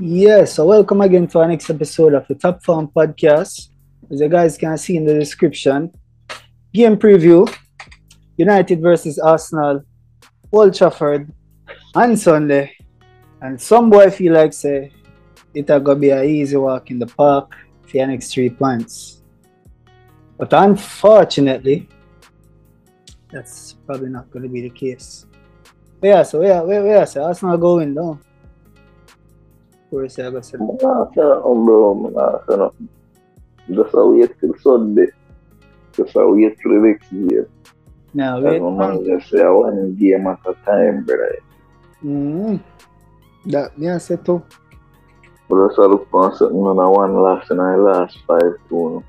Yes, so welcome again to our next episode of the Top Form Podcast. As you guys can see in the description, game preview United versus Arsenal, Old Trafford, on Sunday. And some boy feel like say it gonna be an easy walk in the park for your next three points. But unfortunately, that's probably not gonna be the case. But yeah, so yeah, where where so Arsenal going down. Poor Sebastian. Nah, no, bro. Nah, no. Just a wait till Sunday. Just a wait till the next game. Now wait. just say, one game at a time, brother. Mm. That me I too. But a look for something on a one loss in our last five two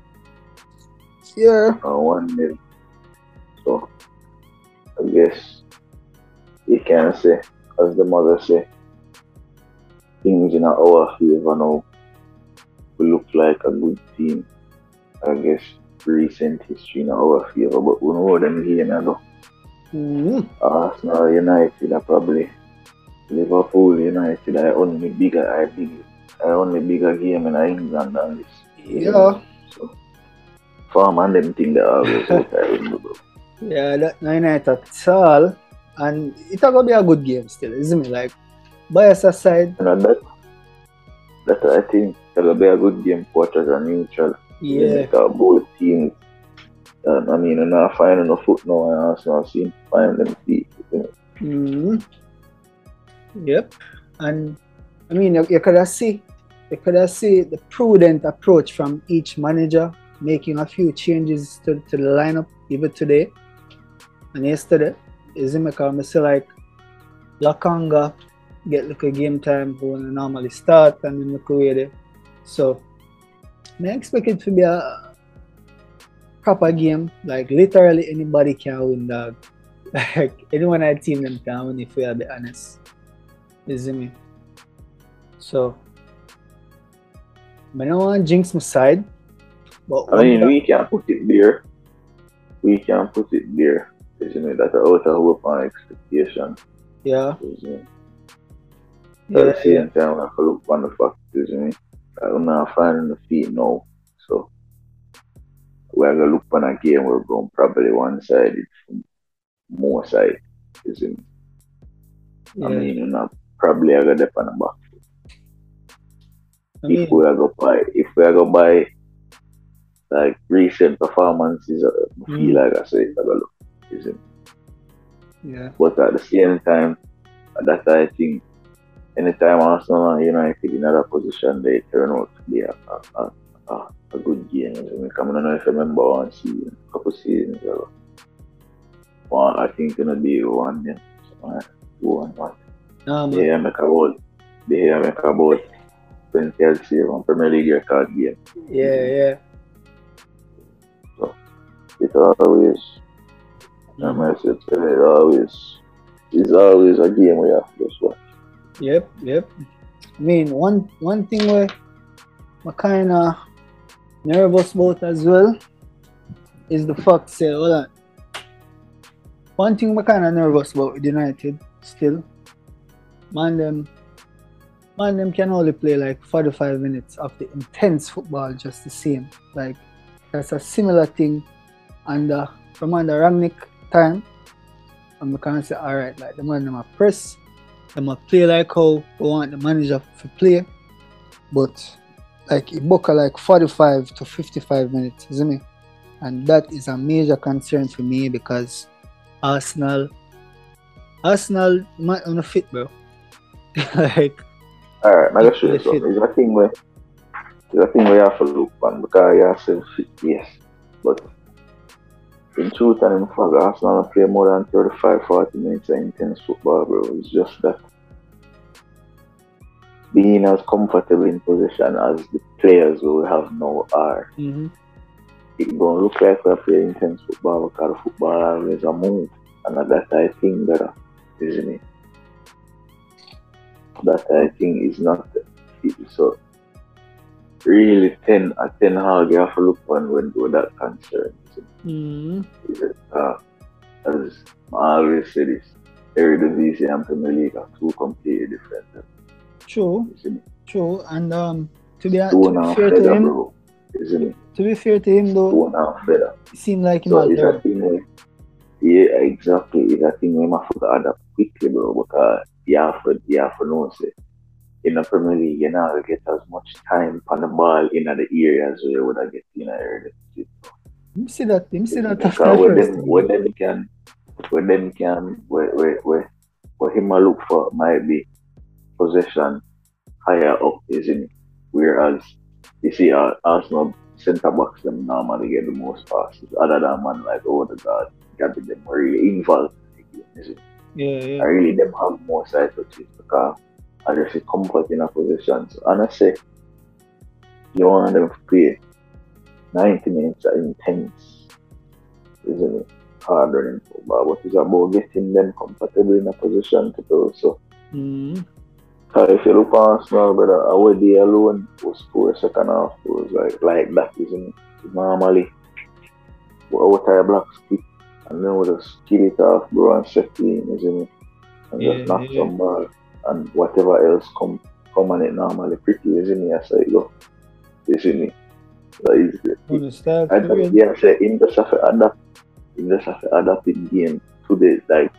Yeah. and one nil. So I guess you can say, as the mother say, things in our favor now. We look like a good team. I guess recent history in our favor, but we know them here now. Mm. Arsenal United are probably Liverpool United are only bigger are big are only bigger game in England than this. Yeah. So farm and them think they always out there in the bro. Yeah, that United at all. And it's gonna be a good game still, isn't it? Like bias aside, And that that I think it'll be a good game quarters and neutral. yeah. Both teams um, I mean, I'm not finding no foot now, and Arsenal seem to find them feet. you know. hmm Yep. And I mean, you, you could have see, you could see the prudent approach from each manager, making a few changes to, to the lineup even today and yesterday. Is it because I say like Lokonga get like a game time when they normally start and then look away there. So I expect it to be a proper game. Like literally anybody can win dog. Like anyone I team them can win if we are be honest. You see me? So I don't want to jinx my side. But I mean, we can put it there. We can put it there. You know, that's out of hope and expectation. yeah, you know, yeah, at the same time, I to look on the factors, you know. I'm not finding the feet now. So, we're going to look on a game, we're going probably one sided from more side. You see me? yeah. I mean, you know, probably I got dip on the back. I mean, if we are go buy, if we are go buy, like recent performances, I Mm. feel like I say, I go look. You see me? yeah, But at the same time, that I think anytime Arsenal and United in another position, they turn out to be a, a, a, a, a good game. I mean, I don't know if you remember one season, a couple seasons ago. One, I think gonna be one, yeah. One, um, one, man. They make about, they make about 20 Chelsea on Premier League record game. yeah, yeah. So it's always, I message it always, it's always a game we have to just watch. Yep, yep. I mean, one one thing where I kind of nervous about as well is the fact say, hold on. One thing I'm kind of nervous about with United still, man them, man them can only play like 45 minutes of the intense football just the same. Like that's a similar thing under from under Rangnick time. And I can say, all right, like the man them a press them a play like how we want the manager to play, but like it book like 45 to 55 minutes, isn't it? And that is a major concern for me because Arsenal, Arsenal might on a fit, bro. like, Alright, I'm gonna show you Yes, it- something. It's a thing where it's a thing where you have to look on because you have to fit, yes. But in truth and in fact, Arsenal play more than 35, 40 minutes of intense football, bro. It's just that being as comfortable in position as the players we have now are, mhm, it don't look like we're playing intense football because football always a move. And that I think better, isn't it? That I think is not so really ten at ten hard you have to look on when with that concern. Is it, uh, as I always say this, Eredivisie and Premier League are two completely different. True, You true. And um, to be, to Two and a be fair to him, bro. You to be fair to him though, Two and a half feather. it seemed like him So it's there. a thing where, yeah, exactly. It's a thing where I forgot adapt quickly, bro, because you have to, you have to know, say, in the Premier League, not going to get as much time on the ball in the areas where you would have get in the area. You see that? You see that after Because when them, thing. when them can, when them can, where, where, where, what him a look for might be possession higher up, isn't it? Whereas, you see, uh, Arsenal centre backs them normally get the most passes, other than man like Odegaard, Gabby them are really involved in the game, isn't it? Yeah, yeah. I really them have more side touches because I just see comfort in a position. So, and I say, you want them to play 90 minutes are intense, isn't it? Hard running football, but it's about getting them comfortable in a position to do so. Mm. Cause if you look at Arsenal, brother, away day alone was score second half was like like that, isn't it? Normally, what our black stick and then we just kill it off, bro, and set in, isn't it? And Yeah, just knock yeah. some ball and whatever else come come on it normally pretty, isn't it? As I go, isn't it? Is it. When you start I to think, yeah, say him just have to adapt, him just have to game to the like.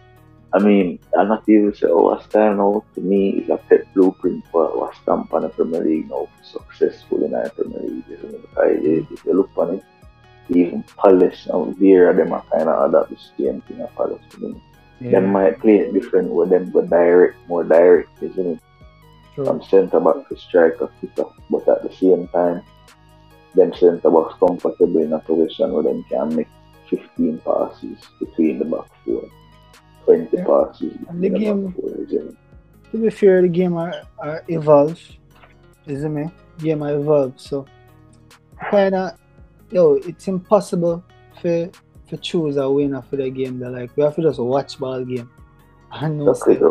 I mean, I'm not even say, oh, a style now to me is a pet blueprint for what stamp on the Premier League now successful in the Premier League. Isn't it? Because if you look on it, even Palace and Vieira, them are kind of adapt the same thing at Palace. Isn't it? yeah, Them might play it different with them go direct, more direct, isn't it? true. from centre back to striker kicker, but at the same time, them centre backs comfortable in a position where them can make 15 passes between the back four, 20 Yeah. passes And between the game- back four. To be fair, the game uh, uh, are, are evolve. Isn't me? Game uh, are evolve. So kinda yo, it's impossible for to choose a winner for the game They're like we have to just watch ball game. And no That's it.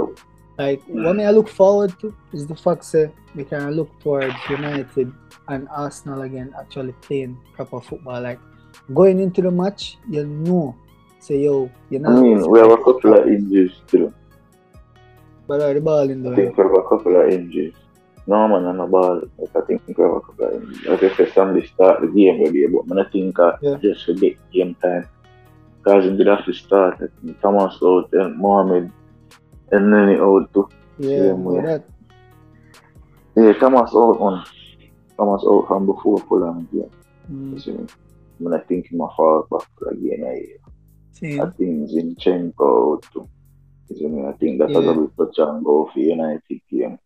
Like what me I look forward to is the fact say we can look towards United and Arsenal again actually playing proper football. Like going into the match, you know, say yo, you know. I mean, we have a couple of injuries still. but uh, the ball in the I think we have a couple of injuries. No man on the ball, but I think we have a couple of injuries. Like I said, somebody start the game already, but I think uh, Yeah. just forget game time. Because he did have to start. I think Thomas out and Mohamed and he out too. yeah, Same but way. that Yeah, Thomas out on Thomas out from before Fulham game. mm, So, when I think a fall back again, I, see, I think Zinchenko out too. I think that's Yeah. a bit touch and go for United game.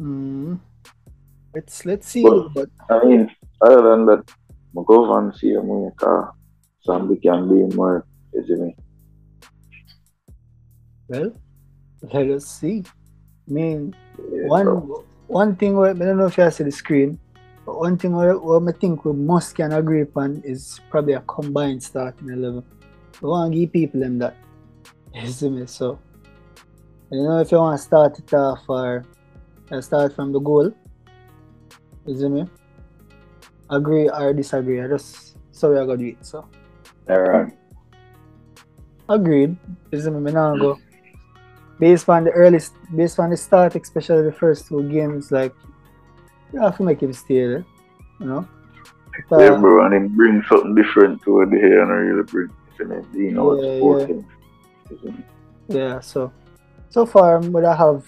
mm, let's let's see. But- But I mean, other than that, go and see in car. Somebody can be more, isn't it? well, let us see. I mean, Yeah, one one thing where I don't know if you see the screen, but one thing where, where I think we must can agree upon is probably a combined starting eleven. We want to give people them that. You see me? So I don't know if you want to start it off or uh, start from the goal. You see me? Agree or disagree? I just so we are gonna do it. So Aaron. agreed. You see me? Me now go based on the early, based on the start, especially the first two games, like you have to make him stay there, you know. But, yeah, bro, and he bring something different to the hair and really bring, it? You know, Yeah, working. Yeah, so so far, but I have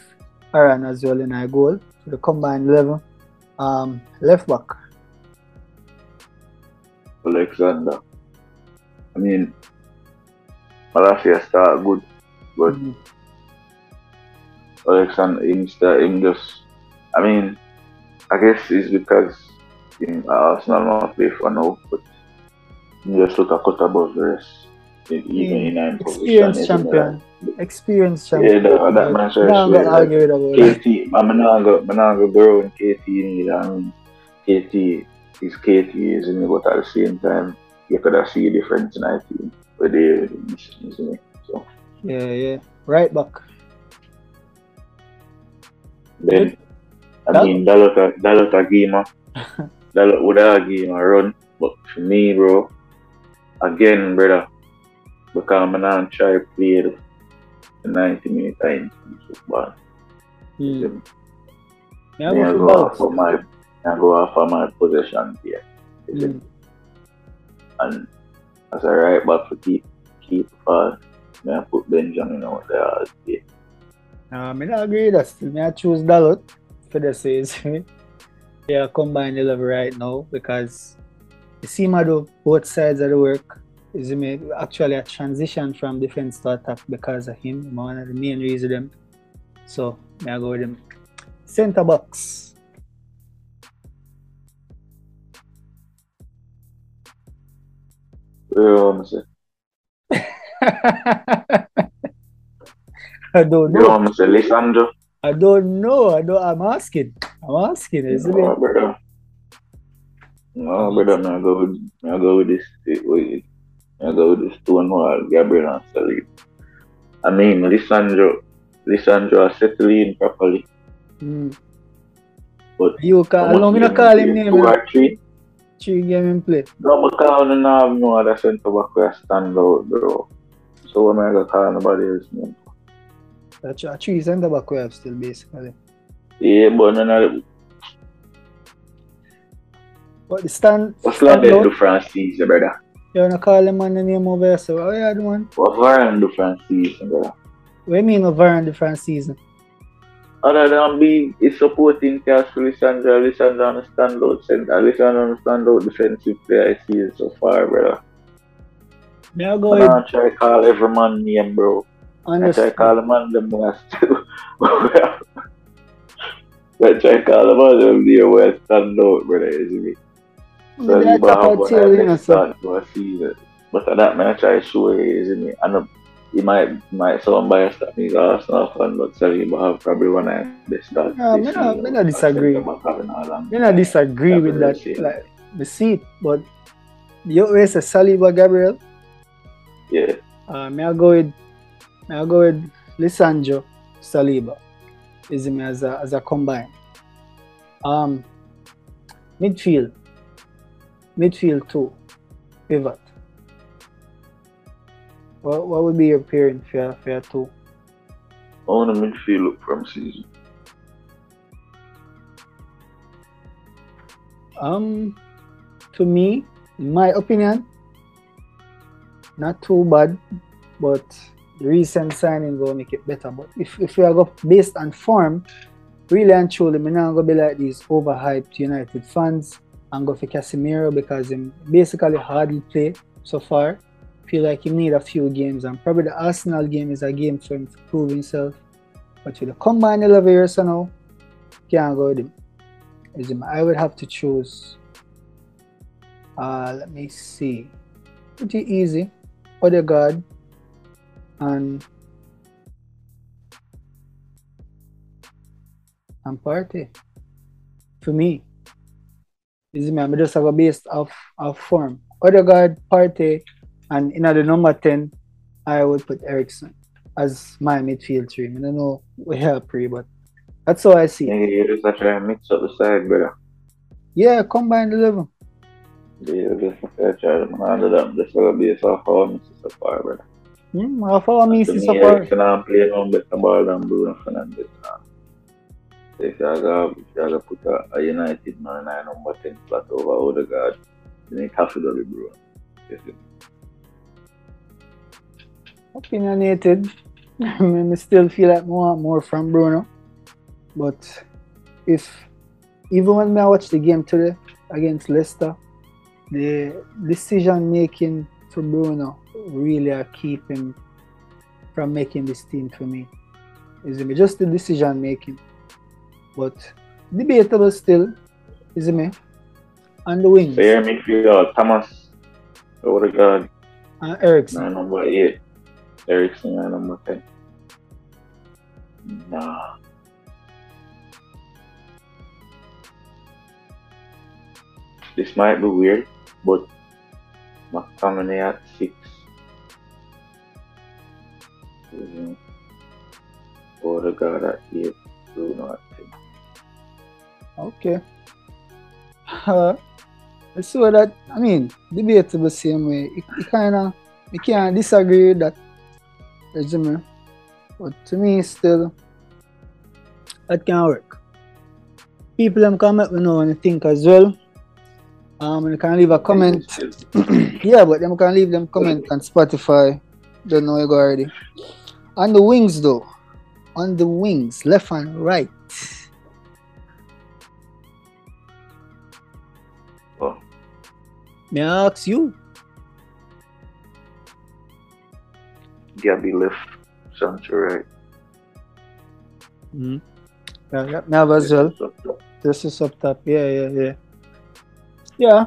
Aaron as well in our goal for the combined level. Um, left back, Alexander. I mean, Malacia start good, but Mhm. Alexander him start him just I mean I guess it's because in Arsenal not play for now, but he just look a cut above the rest. Even in nine experienced champion, experienced it? champion. Yeah, that, that man Now I'm gonna like, argue about that. KT, I'm not go, I'm not go grow in KT need. I mean, KT is KT, isn't it? But at the same time, you could have see a difference in team where they isn't it? So Yeah, yeah. Right back. Then, I That- mean, Dalot, Dalot Agima, Dalot would have given a run, but for me, bro, again, brother, because I'm not try to play the 90 minute time in football. Mm. I I go for off of my I go off of my possession here. Mm. And as a right back for keep keep me I put Benjamin out there all day. Uh, me not agree with that still. Me I choose Dalot for the me. Yeah, combine the level right now because you see my do both sides of the work. Is actually a transition from defense to attack because of him. One of the main reasons them. So me I go with him. Center box. You I don't You know what I'm saying? Lisandro. I don't know. I don't. I'm asking. I'm asking. Is it? No, brother. No, brother, me I go with I go with this me I go with this Stonewall, Gabriel and Salim. I mean Lisandro Lisandro are settling properly. Mm. But You much Allow me to call him name. Two or three? Three game in play. No, because I don't have no other centre back where I stand out, bro. So what am I gonna call nobody else name? That's a three center back we have still basically. Yeah, but of the But the stand. what's like stand that out, do Francis, brother? you wanna call him on the name over here. So what you doing? What Varane do Francis, brother? What you mean over in different season? Other than being a supporting cast for Lisandro, Lisandro on the standout center, Lisandro on the standout defensive player I see so far, brother. Me I go But with I try to call every man name, bro. I try call the man them last two. I try call the man them there where I stand out, brother, you see me? So I you tap have one tail, of you the know, best so start to a season. But at that man I try to show you, isn't it? And uh, he might might sound biased at me as Arsenal fan, but Saliba have probably one of the best start. No, me not- me not disagree. me not disagree with that. Like the seat, but you always a Saliba Gabriel. Yeah, Uh, me I go with me I go with Lisandro Saliba. Is me as a as a combine. Um midfield. Midfield two. Pivot. What what would be your pairing for your, for your two? I want to midfield look from season. Um to me, in my opinion, not too bad, but recent signing will make it better. But if, if we are go based on form, really and truly, me not gonna be like these overhyped United fans and go for Casemiro because him basically hardly play so far. Feel like he need a few games and probably the Arsenal game is a game for him to prove himself. But with the combined 11 years now, can't go with him. Is him. I would have to choose. Uh, let me see. Pretty easy. Odegaard and and Partey. For me, is me. I'm just have a based off of form. Odegaard, Partey, and in the number ten, I would put Eriksen as my midfield three. I don't know we have pre, but that's how I see it. Nigga, you just have to try mix up the side, brother. Yeah, combine eleven. Yeah, just try to handle them. Be a home, so far, brother. Hmm, I follow me To see me, so far. Eriksen I'm playing on better ball than Bruno Fernandes. Now. If you have, if have put a, a United man in a number 10 slot over Odegaard, then it have to with Bruno. Yes, opinionated. I mean, I still feel like I want more from Bruno. But if even when I watch the game today against Leicester, the decision making for Bruno really are keeping from making this team for me. Is it me? Just the decision making. But debatable still, is it me? And the wings. So here midfield, uh, Thomas, Odegaard, And Eriksen. na number 8, Eriksen na uh, number 10. Nah. This might be weird, but McTominay at 6. Mhm. Odegaard at 8, Bruno at 10. Okay. Uh, so that I mean debatable same way. It, it kinda you can't disagree with that. Resume. But to me still that can work. people them comment we know and think as well. Um, you can leave a comment. yeah, but them can leave them comment on Spotify. Don't know you go already. On the wings though. On the wings, left and right. Oh, May I ask you? Gabby left, Sancho right. Mm-hmm. Yeah, yeah, have as well. This is up top. Yeah, yeah, yeah. Yeah.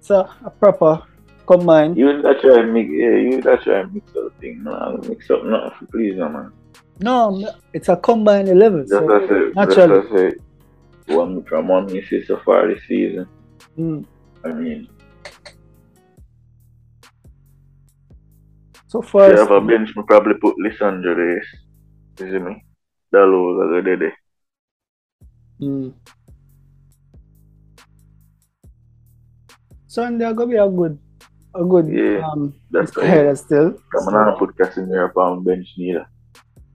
So a proper combine. You that try and mix, yeah, you that try and mix up thing, man. Mix up nothing please, no, man. No, it's a combined eleven. That's So as I naturally. just as I say, one from one me see so far this season. mm, I mean, so if far, you have a bench, me probably put Lisandro there. You see me? Dalot is a good day. mm. Sunday are gonna be a good, a good Yeah, um That's player still. I'm not put Casemiro on bench neither.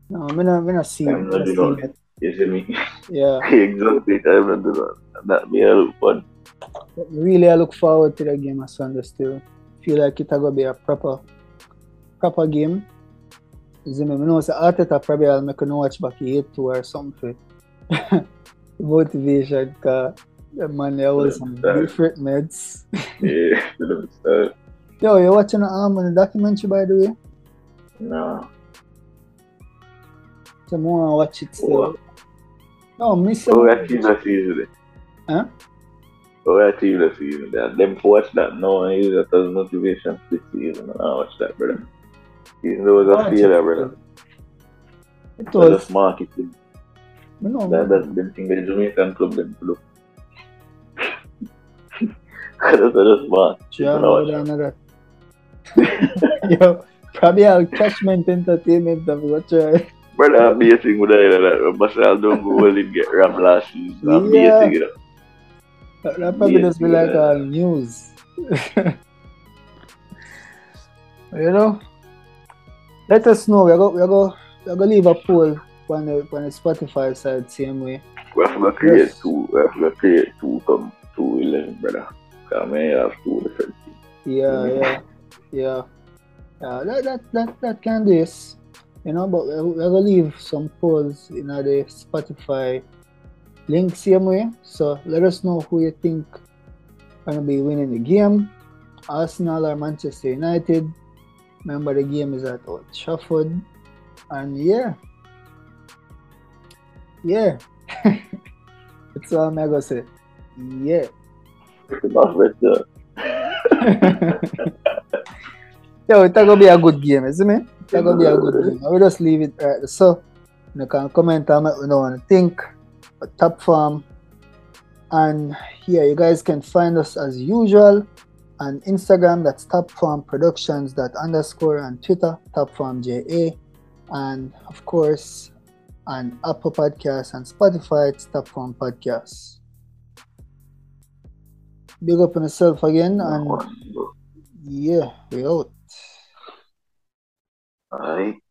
No, me not, me not see, I'm not doing it. You see me? Yeah, exactly. I'm not doing that. That be a fun. but really, I look forward to the game on Sunday still. Feel like it's gonna be a proper, proper game. You see me? I know it's Arteta probably I'll make a watch back eight two or something. Motivation, cause the man there was some different meds. Yeah, so, Yo, you watching the um the documentary by the way? no. So I wanna watch it still. No, miss Oh, that team that season. Huh? Oh, that team that season. That them watch that now and use that as motivation this season. I watch that, brother. Even though it was a failure, brother. It was. just marketing. No, That, that's them thing the Jamaican club them do. That's just marketing. Yeah, You know another. Yo, probably I'll catchment entertainment of what try. Brother, I'm basing with that. that But I'll don't go well him get rammed last season. I'm Yeah. basing it. That, that probably just be like yeah. news. you know? Let us know. We're going we're go, we're go leave a poll on the, on the Spotify side, same way. We have to create Yes. two. We have to create two come two eleven, brother. Because I have two different teams. Yeah, yeah, yeah. Yeah, that, that, that, that can do this. You know, but we're, we're gonna leave some polls in the Spotify link same way. So let us know who you think gonna be winning the game. Arsenal or Manchester United. Remember the game is at Old Trafford. And yeah. Yeah. That's all I'm gonna say. Yeah. Right there. Yo, it's gonna be a good game, isn't it? It's gonna be a good game. I will just leave it right there. So, you can comment and let me know what you think. Top form. And yeah, you guys can find us as usual on Instagram, that's Top Form Productions that underscore and Twitter, Top Form JA. And of course, on Apple Podcasts and Spotify, it's Top Form Podcasts. Big up on yourself again, and yeah, we out. Alright.